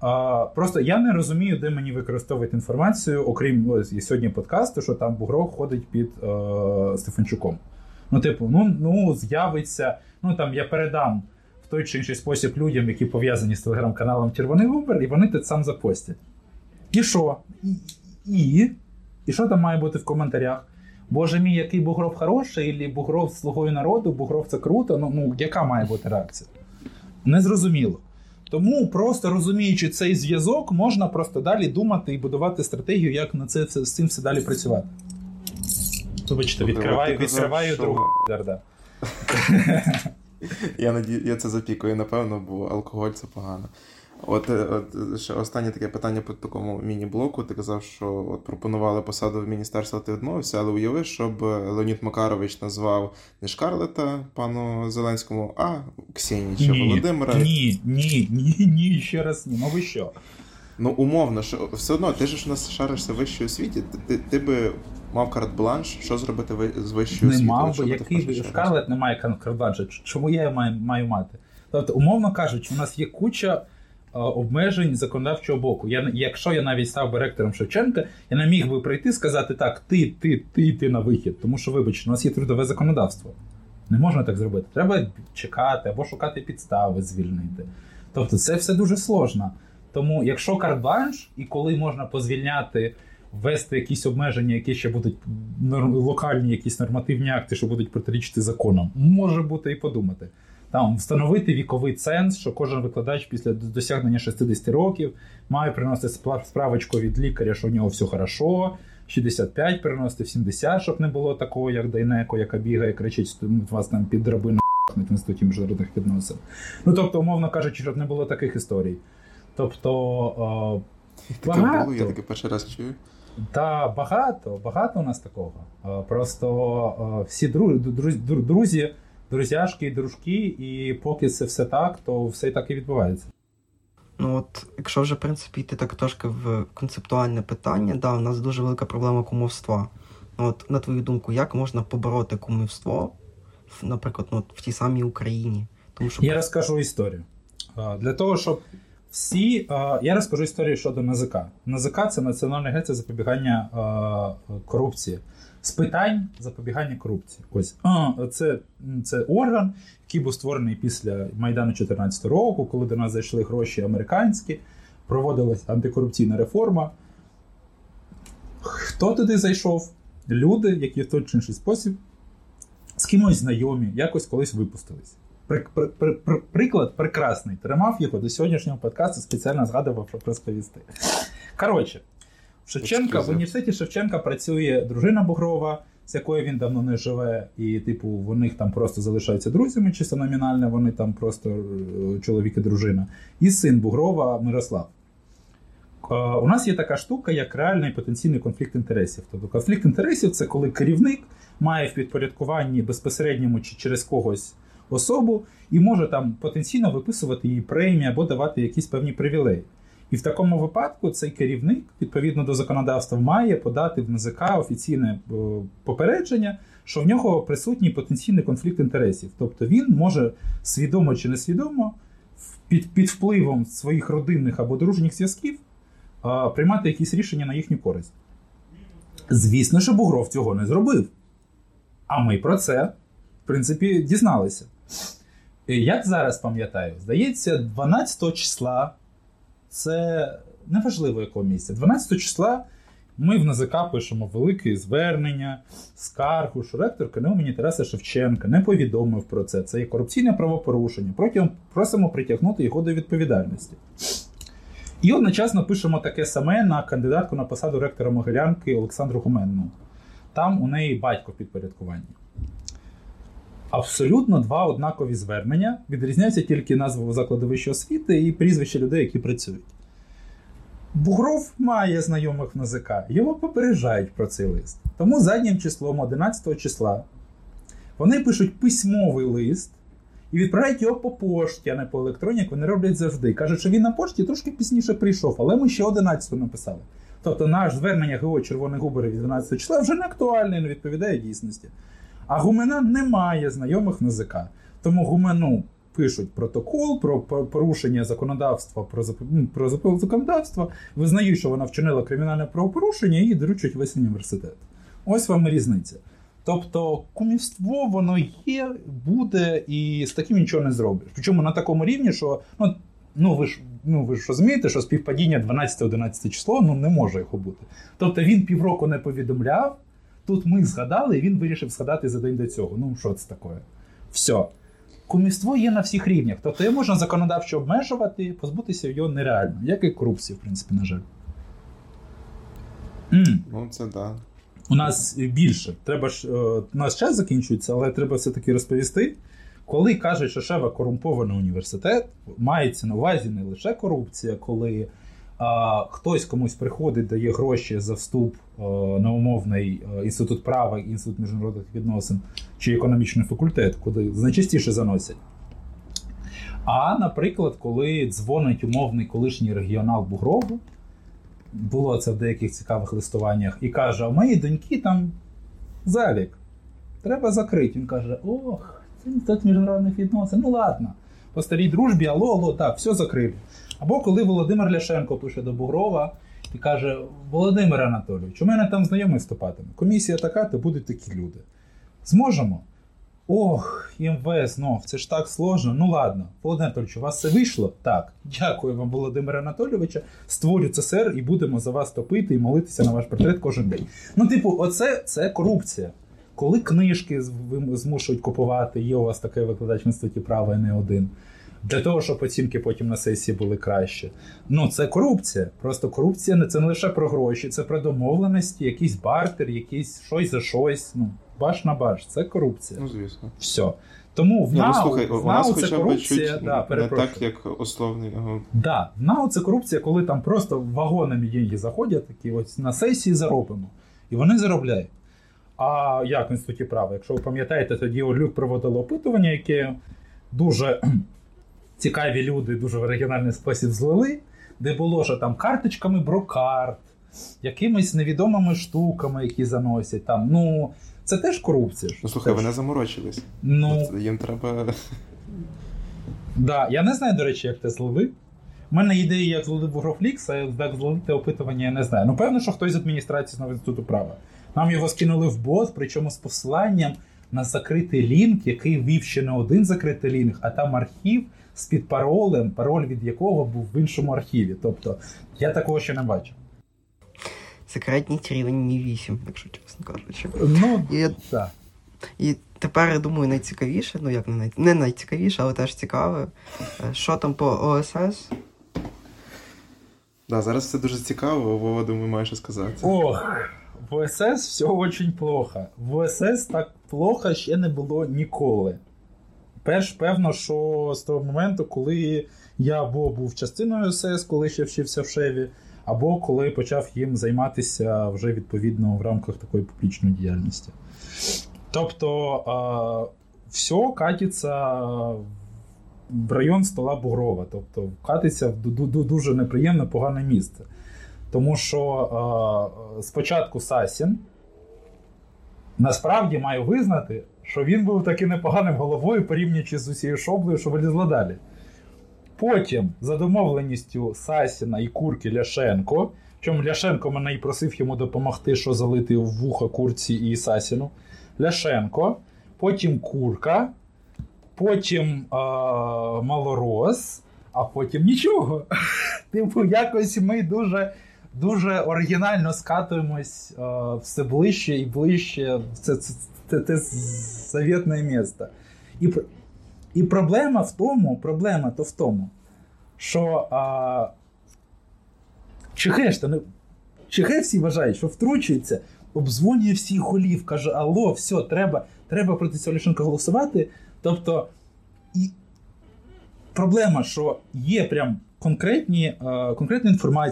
А, просто я не розумію, де мені використовувати інформацію, окрім ось, і сьогодні подкасту, що там Бугров ходить під е, Стефанчуком. Ну, типу, ну, ну з'явиться, ну там я передам в той чи інший спосіб людям, які пов'язані з телеграм-каналом Червоний Губер, і вони це сам запостять. І що? І, і, і що там має бути в коментарях? Боже мій, який Бугров хороший, і Бугров слугою народу, Бугров це круто. Ну, ну яка має бути реакція? Незрозуміло. Тому, просто розуміючи цей зв'язок, можна просто далі думати і будувати стратегію, як на це це з цим все далі працювати. Вибачте, відкриваю, казав, відкриваю другу. Я наді... я це запікую, напевно, бо алкоголь це погано. От, е, от ще останнє таке питання по такому міні-блоку. Ти казав, що от пропонували посаду в міністерство, ти відмовився, але уяви, щоб Леонід Макарович назвав не Шкарлета пану Зеленському, а Ксеніча Володимира. ні, ні, ні, ні, ще раз ні. Ну ви що? Ну, умовно, що все одно, ти ж у нас шаришся в вищій освіті, ти, ти, би мав карт-бланш, що зробити ви- з вищою Не мав би, який? Шкарлет не має кардбаджа. Чому я маю, маю мати? Тобто, умовно кажучи, у нас є куча е, обмежень законодавчого боку. Я, якщо я навіть став би ректором Шевченка, я не міг би прийти і сказати так, ти, ти, ти, ти на вихід. Тому що, вибачте, у нас є трудове законодавство. Не можна так зробити. Треба чекати або шукати підстави звільнити. Тобто, це все дуже сложно. Тому, якщо карт-бланш, і коли можна позвільняти, ввести якісь обмеження, які ще будуть локальні, якісь нормативні акти, що будуть протирічити законам, може бути і подумати. Там встановити віковий ценз, що кожен викладач після досягнення 60 років має приносити справочку від лікаря, що в нього все хорошо. 65 приносити в 70, щоб не було такого, як Дайнеко, яка бігає, кричить, що вас там під драбину в інституті міжнародних відносин. Ну тобто, умовно кажучи, щоб не було таких історій. Тобто, е, Таке було, я таке перший раз чую. та багато, багато у нас такого. Е, Просто е, всі дру- друзі, друзі, друзяшки і дружки, і поки це все так, то все так і відбувається. Ну от, якщо вже в принципі йти так трошки в концептуальне питання, да, у нас дуже велика проблема кумовства. Ну, От, на твою думку, як можна побороти кумівство, наприклад, ну, в тій самій Україні? Тому що Я розкажу історію. Для того, щоб всі. Я розкажу історію щодо НАЗК. НАЗК це Національна агенція запобігання корупції. З питань запобігання корупції. Ось це, це орган, який був створений після Майдану 2014 року, коли до нас зайшли гроші американські, проводилась антикорупційна реформа. Хто туди зайшов? Люди, які в той чи інший спосіб з кимось знайомі, якось колись випустились. При, при, при, при- приклад прекрасний. Тримав його до сьогоднішнього подкасту, спеціально згадував, щоб розповісти. Коротше, Шевченка, в університеті Шевченка працює дружина Бугрова, з якою він давно не живе, і, типу, вони там просто залишаються друзями, чисто номінально, вони там просто е, чоловік і дружина. І син Бугрова Мирослав. Е, У нас є така штука, як реальний потенційний конфлікт інтересів. Тобто конфлікт інтересів це коли керівник має в підпорядкуванні безпосередньому чи через когось особу і може там потенційно виписувати їй премії або давати якісь певні привілеї. І в такому випадку цей керівник, відповідно до законодавства, має подати в НЗК офіційне е, попередження, що в нього присутній потенційний конфлікт інтересів. Тобто він може свідомо чи несвідомо під, під впливом своїх родинних або дружніх зв'язків а, приймати якісь рішення на їхню користь. Звісно, що Бугров цього не зробив. А ми про це, в принципі, дізналися. Як зараз пам'ятаю, здається, 12 числа, це неважливо якого місця, 12 числа ми в НАЗК пишемо велике звернення, скаргу, що ректор КНУ імені Тараса Шевченка не повідомив про це. Це є корупційне правопорушення. Протягом просимо притягнути його до відповідальності. І одночасно пишемо таке саме на кандидатку на посаду ректора Могилянки Олександру Гуменну. Там у неї батько в підпорядкуванні. Абсолютно два однакові звернення. Відрізняється тільки назва закладу вищої освіти і прізвища людей, які працюють. Бугров має знайомих в НЗК, його попереджають про цей лист. Тому заднім числом 11 числа вони пишуть письмовий лист і відправляють його по пошті, а не по електроні, як вони роблять завжди. Кажуть, що він на пошті трошки пізніше прийшов, але ми ще 11 написали. Тобто наш звернення ГО Червоних Губерів від 12 числа вже не актуальне не відповідає дійсності. А гумена не має знайомих в НЗК. Тому гумену пишуть протокол про порушення законодавства про, ну, про законодавство, визнають, що вона вчинила кримінальне правопорушення і доручать весь університет. Ось вам і різниця. Тобто кумівство воно є, буде, і з таким нічого не зробиш. Причому на такому рівні, що ну, ну ви ж ну ви ж розумієте, що співпадіння 12-11 число ну не може його бути. Тобто він півроку не повідомляв. Тут ми згадали, і він вирішив згадати за день до цього. Ну, що це таке? Все. Кумівство є на всіх рівнях. Тобто його можна законодавчо обмежувати, позбутися його нереально, як і корупції, в принципі, на жаль. М. Ну, це да. У нас більше. Треба ж, е, у нас час закінчується, але треба все-таки розповісти. Коли кажуть, що Шева корумпований університет, мається на увазі не лише корупція, коли а, хтось комусь приходить, дає гроші за вступ е, на умовний е, інститут права, інститут міжнародних відносин чи економічний факультет, куди найчастіше заносять. А, наприклад, коли дзвонить умовний колишній регіонал Бугрову, було це в деяких цікавих листуваннях, і каже: а моїй доньки там залік. Треба закрити. Він каже: ох, це інститут міжнародних відносин. Ну ладно, по старій дружбі, алло, алло, так, все закрили. Або коли Володимир Ляшенко пише до Бугрова і каже: Володимир Анатолійович, у мене там знайомий вступатиме. Комісія така, то будуть такі люди. Зможемо? Ох, МВ знов, це ж так сложно. Ну ладно, Володимир Анатолійович, у вас все вийшло? Так. Дякую вам, Володимир Анатолійовича. Створю ЦСР і будемо за вас топити і молитися на ваш портрет кожен день. Ну, типу, оце це корупція. Коли книжки змушують купувати, є у вас такий викладач в інституті права і не один. Для того, щоб оцінки потім на сесії були краще. Ну, це корупція. Просто корупція не це не лише про гроші, це про домовленості, якийсь бартер, якийсь щось за щось. Ну, баш на баш, це корупція. Ну, звісно. Все. Тому в Ні, ну слухай, в НАУ це корупція, чуть да, не так, як условний. ага. Да, в НАУ це корупція, коли там просто вагонами деньги заходять, такі ось на сесії заробимо. І вони заробляють. А як в інституті права? Якщо ви пам'ятаєте, тоді Орлюк проводило опитування, яке дуже цікаві люди дуже в оригінальний спосіб злили, де було, що там карточками брокарт, якимись невідомими штуками, які заносять там. Ну, це теж корупція. Ну слухай, Теж. вони заморочились. Ну, Їм треба. Да, я не знаю, до речі, як ти зловив. У мене ідеї, як зловив Бугрофлікс, а як зловити опитування, я не знаю. Ну, певно, що хтось з адміністрації знову інституту права. Нам його скинули в бот, причому з посиланням на закритий лінк, який вів ще не один закритий лінк, а там архів з під паролем, пароль від якого був в іншому архіві. Тобто я такого ще не бачив. Секретність рівень Мі 8, якщо чесно кажучи. Ну, І, так. і тепер я думаю, найцікавіше, ну як не, най... не найцікавіше, але теж цікаве. е, Що там по ОСС? Да, зараз все дуже цікаво, Вова, думаю, має що сказати. Ох, в ОСС все очень плохо. В ОСС так плохо ще не було ніколи. Перш, певно, що з того моменту, коли я або був частиною ОСС, коли ще вчився в Шеві, або коли почав їм займатися вже відповідно в рамках такої публічної діяльності. Тобто все катиться в район стола Бугрова, тобто катиться в дуже неприємне, погане місце. Тому що спочатку Сасін насправді маю визнати, що він був таки непоганим головою, порівнюючи з усією шоблею, що вилізла далі. Потім, за домовленістю Сасіна і Курки Ляшенко, чому Ляшенко мене і просив йому допомогти, що залити в вуха Курці і Сасіну. Ляшенко, потім Курка, потім а, Малорос, а потім нічого. Типу, якось ми дуже дуже оригінально скатуємось а, все ближче і ближче це, це, це, це завітне місто. І і проблема в тому, проблема то в тому, що а, чехи не. Чехи всі вважають, що втручується, обзвонює всіх голів, каже: Алло, все, треба треба проти цього Ляшенка голосувати. Тобто, і проблема, що є прям конкретні, е, конкретна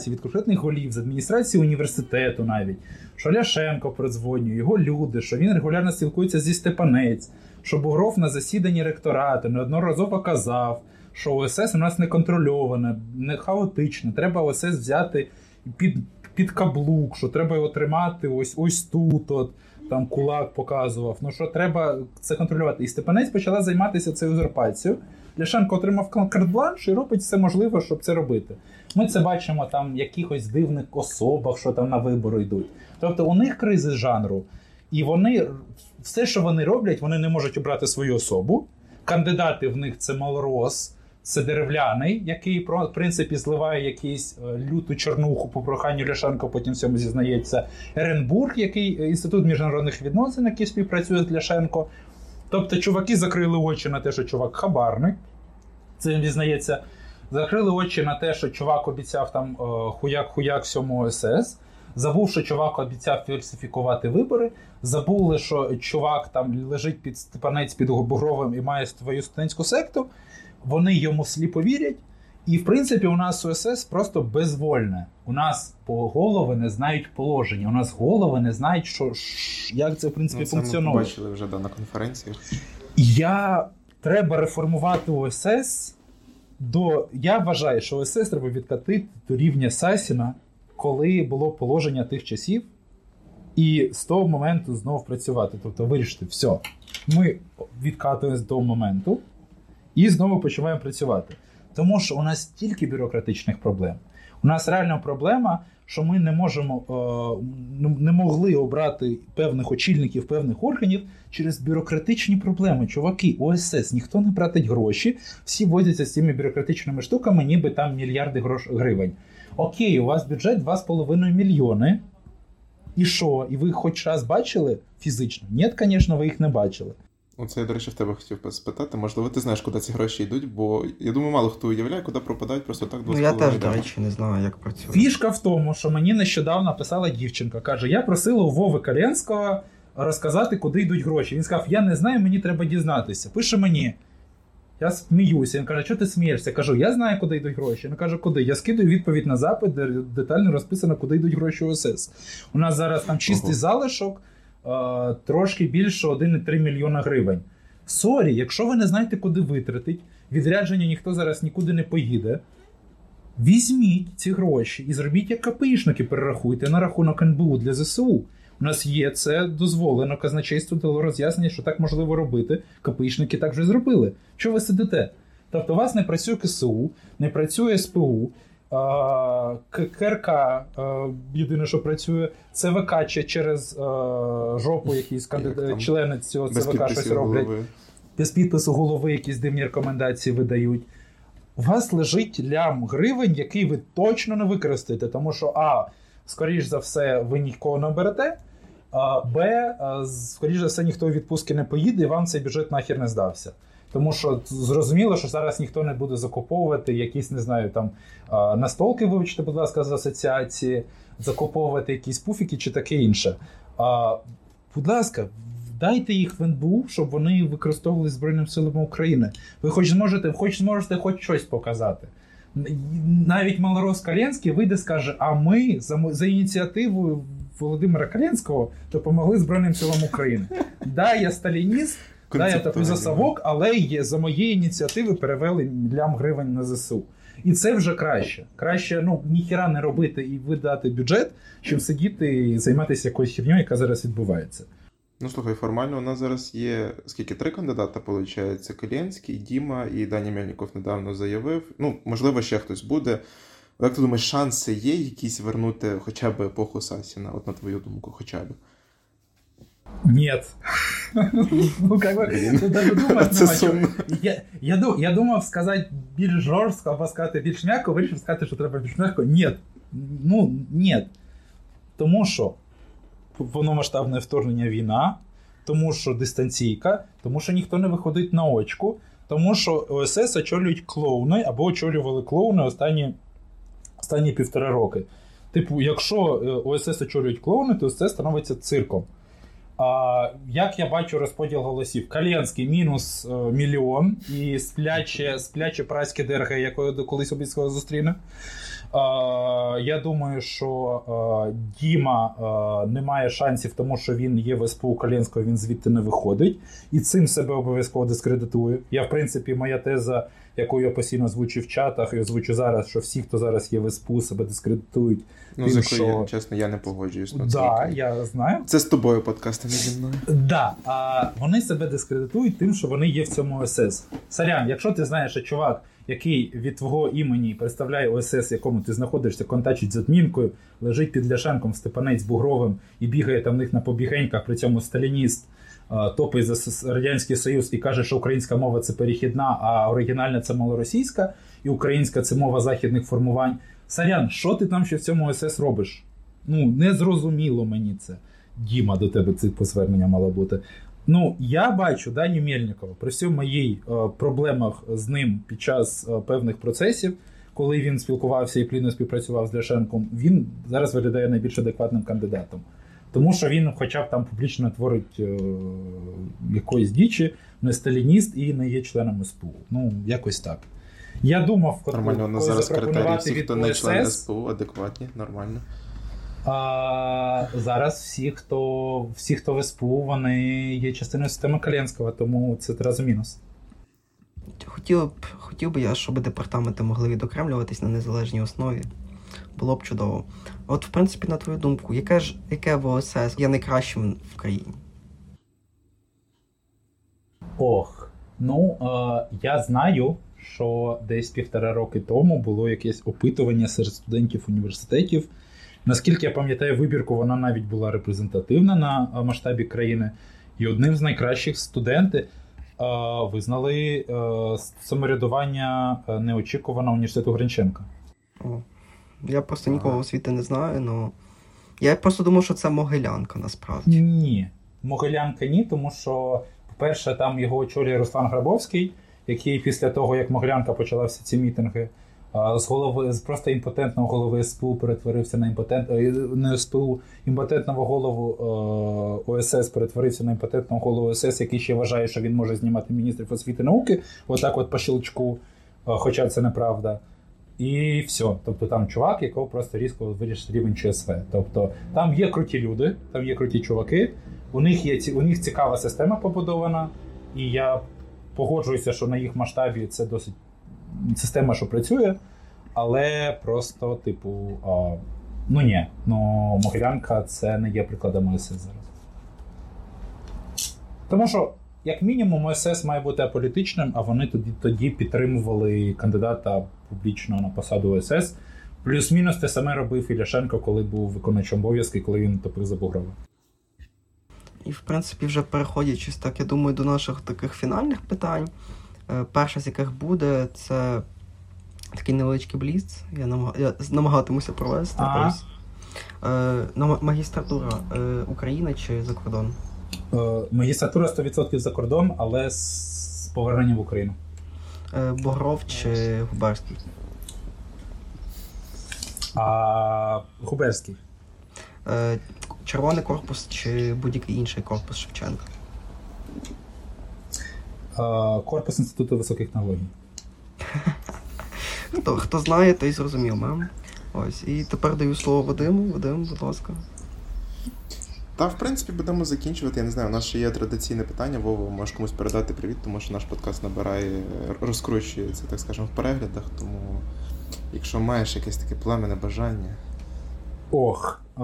від конкретних голів з адміністрації університету, навіть що Ляшенко продзвонює, його люди, що він регулярно спілкується зі Степанець, що Бугров на засіданні ректорату неодноразово казав, що ОСС у нас не контрольоване, не хаотичне. Треба ОСС взяти під під каблук, що треба його тримати ось ось тут. от, Там кулак показував. Ну що треба це контролювати. І Степанець почала займатися цією узурпацією. Ляшенко отримав карт-бланш і робить все можливе, щоб це робити. Ми це бачимо там в якихось дивних особах, що там на вибори йдуть. Тобто у них кризи жанру, і вони все, що вони роблять, вони не можуть обрати свою особу. Кандидати в них це малорос, це деревляний, який в принципі зливає якийсь е, люту чорнуху по проханню Ляшенко, потім всьому зізнається. Еренбург, який е, інститут міжнародних відносин, який співпрацює з Ляшенко. Тобто, чуваки закрили очі на те, що чувак хабарник. Це він дізнається. Закрили очі на те, що чувак обіцяв там хуяк-хуяк всьому СС. Забув, що чувак обіцяв фальсифікувати вибори. Забули, що чувак там лежить під степанець під Бугровим і має свою студентську секту. Вони йому сліпо вірять. І, в принципі, у нас УСС просто безвольне. У нас по голови не знають положення. У нас голови не знають, що як це в принципі ну, це функціонує. Ми бачили вже да, на конференціях. Я треба реформувати ОСС. До я вважаю, що ОСС треба відкатити до рівня Сасіна, коли було положення тих часів, і з того моменту знову працювати. Тобто вирішити, все, ми відкатуємось до моменту і знову починаємо працювати. Тому що у нас стільки бюрократичних проблем. У нас реальна проблема, що ми не можемо е, не могли обрати певних очільників певних органів через бюрократичні проблеми. Чуваки, ОСС, ніхто не платить гроші, всі возяться з цими бюрократичними штуками, ніби там мільярди грош гривень. Окей, у вас бюджет 2,5 мільйони. І що? І ви хоч раз бачили фізично? Ні, звісно, ви їх не бачили. Оце я, до речі, в тебе хотів спитати. Можливо, ти знаєш, куди ці гроші йдуть, бо я думаю, мало хто уявляє, куди пропадають просто так Ну, я теж, до речі, не знаю, як працює. Фішка в тому, що мені нещодавно писала дівчинка. Каже: я просила у Вови Каленського розказати, куди йдуть гроші. Він сказав: Я не знаю, мені треба дізнатися. Пише мені. Я сміюся. Він каже, що ти смієшся? кажу, я знаю, куди йдуть гроші. Він каже, куди? Я скидаю відповідь на запит, де детально розписано, куди йдуть гроші ОСС. У нас зараз там чистий Ого. залишок, трошки більше 1,3 мільйона гривень. Sorry, якщо ви не знаєте, куди витратить, відрядження ніхто зараз нікуди не поїде. Візьміть ці гроші і зробіть як КПІшники, перерахуйте на рахунок НБУ для ЗСУ. У нас є це дозволено. Казначейство дало роз'яснення, що так можливо робити. КПІшники так вже зробили. Що ви сидите? Тобто, у вас не працює КСУ, не працює СПУ, КРК, єдине, що працює, ЦВК через жопу якісь кандидат, члени цього ЦВК щось роблять. Без підпису голови якісь дивні рекомендації видають. У вас лежить лям гривень, який ви точно не використаєте, тому що А, скоріш за все, ви нікого не берете. Б, скоріш за все, ніхто у відпустки не поїде, і вам цей бюджет нахер не здався. Тому що зрозуміло, що зараз ніхто не буде закуповувати якісь, не знаю, там настолки, вибачте, будь ласка, з асоціації, закуповувати якісь пуфіки чи таке інше. А, Будь ласка, дайте їх в НБУ, щоб вони використовували Збройними силами України. Ви хоч зможете, хоч зможете хоч щось показати. навіть Малорос Каленський вийде скаже: а ми за, за ініціативою Володимира Каленського допомогли Збройним силам України. Да, я сталініст, да, я топлю за совок, але є, за моєї ініціативи перевели мільям гривень на ЗСУ. І це вже краще. Краще ну, ніхіра не робити і видати бюджет, чим сидіти і займатися якоюсь херньою, яка зараз відбувається. Ну, слухай, формально у нас зараз є скільки три кандидата, виходить, Калєнський, Діма і Дані Мельніков недавно заявив. Ну, можливо, ще хтось буде. Як ти думаєш, шанси є якісь вернути хоча б епоху Сасіна, от на твою думку, хоча б? Нет. Ну, как бы, тут даже думать нема чого. Я, я, ду- я думав сказати більш жорстко, або сказати більш м'яко, вирішив сказати, що треба більш м'яко. Ні. Ну, ні. Тому що повномасштабне вторгнення війна, тому що дистанційка, тому що ніхто не виходить на очку, тому що ОСС очолюють клоуни або очолювали клоуни останні, останні півтора роки. Типу, якщо е, ОСС очолюють клоуни, то це становиться цирком. А, як я бачу розподіл голосів, Кальянський мінус е, мільйон і спляче, спляче праське ДРГ, якого я колись обіцяв зустріне. А, я думаю, що е, Діма е, не має шансів, тому що він є в СПУ Калєнського, він звідти не виходить. І цим себе обов'язково дискредитує. Я, в принципі, моя теза, яку я постійно озвучив в чатах і озвучу зараз, що всі, хто зараз є в СПУ, себе дискредитують. Ну, Тим, що- я, чесно, я не погоджуюсь на це. Да, я знаю. Це з тобою подкаст, а не зі мною. Да, а вони себе дискредитують тим, що вони є в цьому ОСС. Сорян, якщо ти знаєш, що чувак, який від твого імені представляє ОСС, якому ти знаходишся, контачить з адмінкою, лежить під Ляшенком Степанець Бугровим і бігає там в них на побігеньках, при цьому сталініст. А, Топить за Радянський Союз і каже, що українська мова це перехідна, а оригінальна це малоросійська, і українська це мова західних формувань. Сорян, що ти там ще в цьому ОСС робиш? Ну, не зрозуміло мені це. Діма, до тебе це посвернення мало бути. Ну, я бачу Даню Мельникова при всьому моїй е, проблемах з ним під час е, певних процесів, коли він спілкувався і плідно співпрацював з Ляшенком, він зараз виглядає найбільш адекватним кандидатом. Тому що він, хоча б там публічно творить е, якоїсь дічі, не сталініст і не є членом СПУ. Ну, якось так. Я думав, коли- Нормально, у нас зараз критерії всі, хто не член СПУ, адекватні, нормально. а, зараз всі, хто всі, хто в СПУ, вони є частиною системи Калєнського, тому це одразу мінус. Хотів б, хотів би я, щоб департаменти могли відокремлюватись на незалежній основі. Було б чудово. От, в принципі, на твою думку, яке ж яке ВОСС є найкращим в країні? Ох, ну е, я знаю, що десь півтора роки тому було якесь опитування серед студентів університетів. Наскільки я пам'ятаю, вибірку вона навіть була репрезентативна на масштабі країни. І одним з найкращих студенти е, визнали е, самоврядування е, неочікувано університету Гринченка. Я просто нікого освіти не знаю, але я просто думав, що це Могилянка насправді. Ні, Могилянка ні, тому що, по-перше, там його очолює Руслан Грабовський, який після того, як Могилянка почала всі ці мітинги, з голови з просто імпотентного голови СПУ перетворився на імпотент е, не СПУ, імпотентного голову е, ОСС перетворився на імпотентного голову ОСС, який ще вважає, що він може знімати міністрів освіти і науки, отак, от по щелчку, е, хоча це неправда. І все. Тобто там чувак, якого просто різко вирішив рівень ЧСВ. Тобто там є круті люди, там є круті чуваки, у них є у них цікава система побудована, і я погоджуюся, що на їх масштабі це досить система, що працює, але просто, типу, а, ну ні, ну Могилянка це не є прикладом ОСС зараз. Тому що, як мінімум, ОСС має бути аполітичним, а вони тоді, тоді підтримували кандидата публічно на посаду ОСС. Плюс-мінус те саме робив і коли був виконуючим обов'язки, коли він топив за Бугрова. І, в принципі, вже переходячись, так, я думаю, до наших таких фінальних питань. Е, Перше з яких буде, це такий невеличкий бліц. Я, намаг... я намагатимуся провести. Ага. Е, магістратура е, Україна чи за кордон? Е, Магістратура 100% за кордон, але з поверненням в Україну. Е, Богров чи Губерський? А Губерський. Е, Червоний корпус чи будь-який інший корпус Шевченка? Корпус Інституту високих технологій. Хто, хто знає, той зрозумів мем. Ось. І тепер даю слово Вадиму. Вадим, будь ласка. Та, в принципі, будемо закінчувати. Я не знаю, у нас ще є традиційне питання. Вова, можеш комусь передати привіт, тому що наш подкаст набирає, розкручується, так скажемо, в переглядах. Тому, якщо маєш якесь таке пламенне бажання. Ох. Е,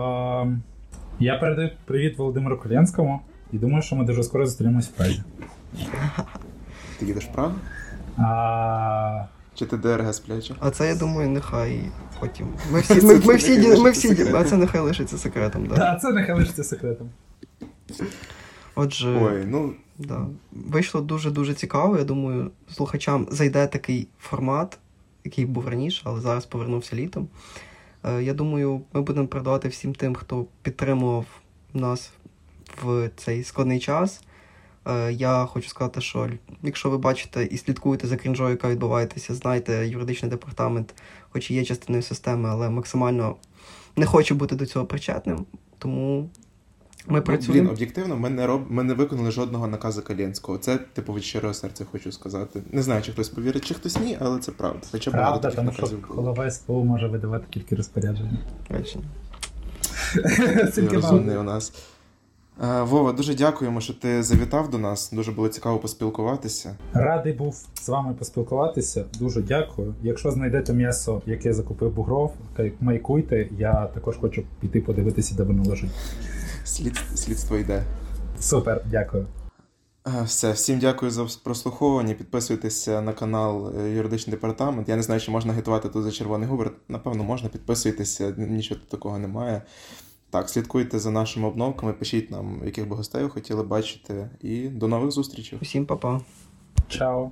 я передаю привіт Володимиру Колєнському і думаю, що ми дуже скоро зустрінемось в Празі. Ти їдеш в Прагу? А, Чи ти ДРГ спляче? А це, я думаю, нехай потім. Ми всі, ми, ми всі, ми всі, а це нехай лишиться секретом, да. та, це нехай лишиться секретом. Отже, Ой, ну да. вийшло дуже-дуже цікаво. Я думаю, слухачам зайде такий формат, який був раніше, але зараз повернувся літом. Е, Я думаю, ми будемо передавати всім тим, хто підтримував нас в цей складний час. Е, Я хочу сказати, що якщо ви бачите і слідкуєте за крінжою, яка відбувається, знайте, юридичний департамент, хоч і є частиною системи, але максимально не хоче бути до цього причетним. Тому ми Ну, працюємо. Блін, об'єктивно, ми не роб... ми не виконали жодного наказу Калєнського. Це типу від щирого серця хочу сказати. Не знаю, чи хтось повірить, чи хтось ні, але це правда. Хоча багато Правда, таких тому що наказів було. голова СПУ може видавати тільки розпорядження. Тільки розумний у нас. Е, Вова, дуже дякуємо, що ти завітав до нас. Дуже було цікаво поспілкуватися. Радий був з вами поспілкуватися. Дуже дякую. Якщо знайдете м'ясо, яке закупив Бугров, майкуйте. Я також хочу піти подивитися, де воно лежить. Слід... Слідство йде. Супер, дякую. Е, Все, всім дякую за прослуховування. Підписуйтеся на канал е, Юридичний департамент. Я не знаю, чи можна агітувати тут за червоний губер. Напевно, можна. Підписуйтеся, нічого такого немає. Так, слідкуйте за нашими обновками, пишіть нам, яких би гостей ви хотіли бачити. І до нових зустрічей. Усім па-па. Чао.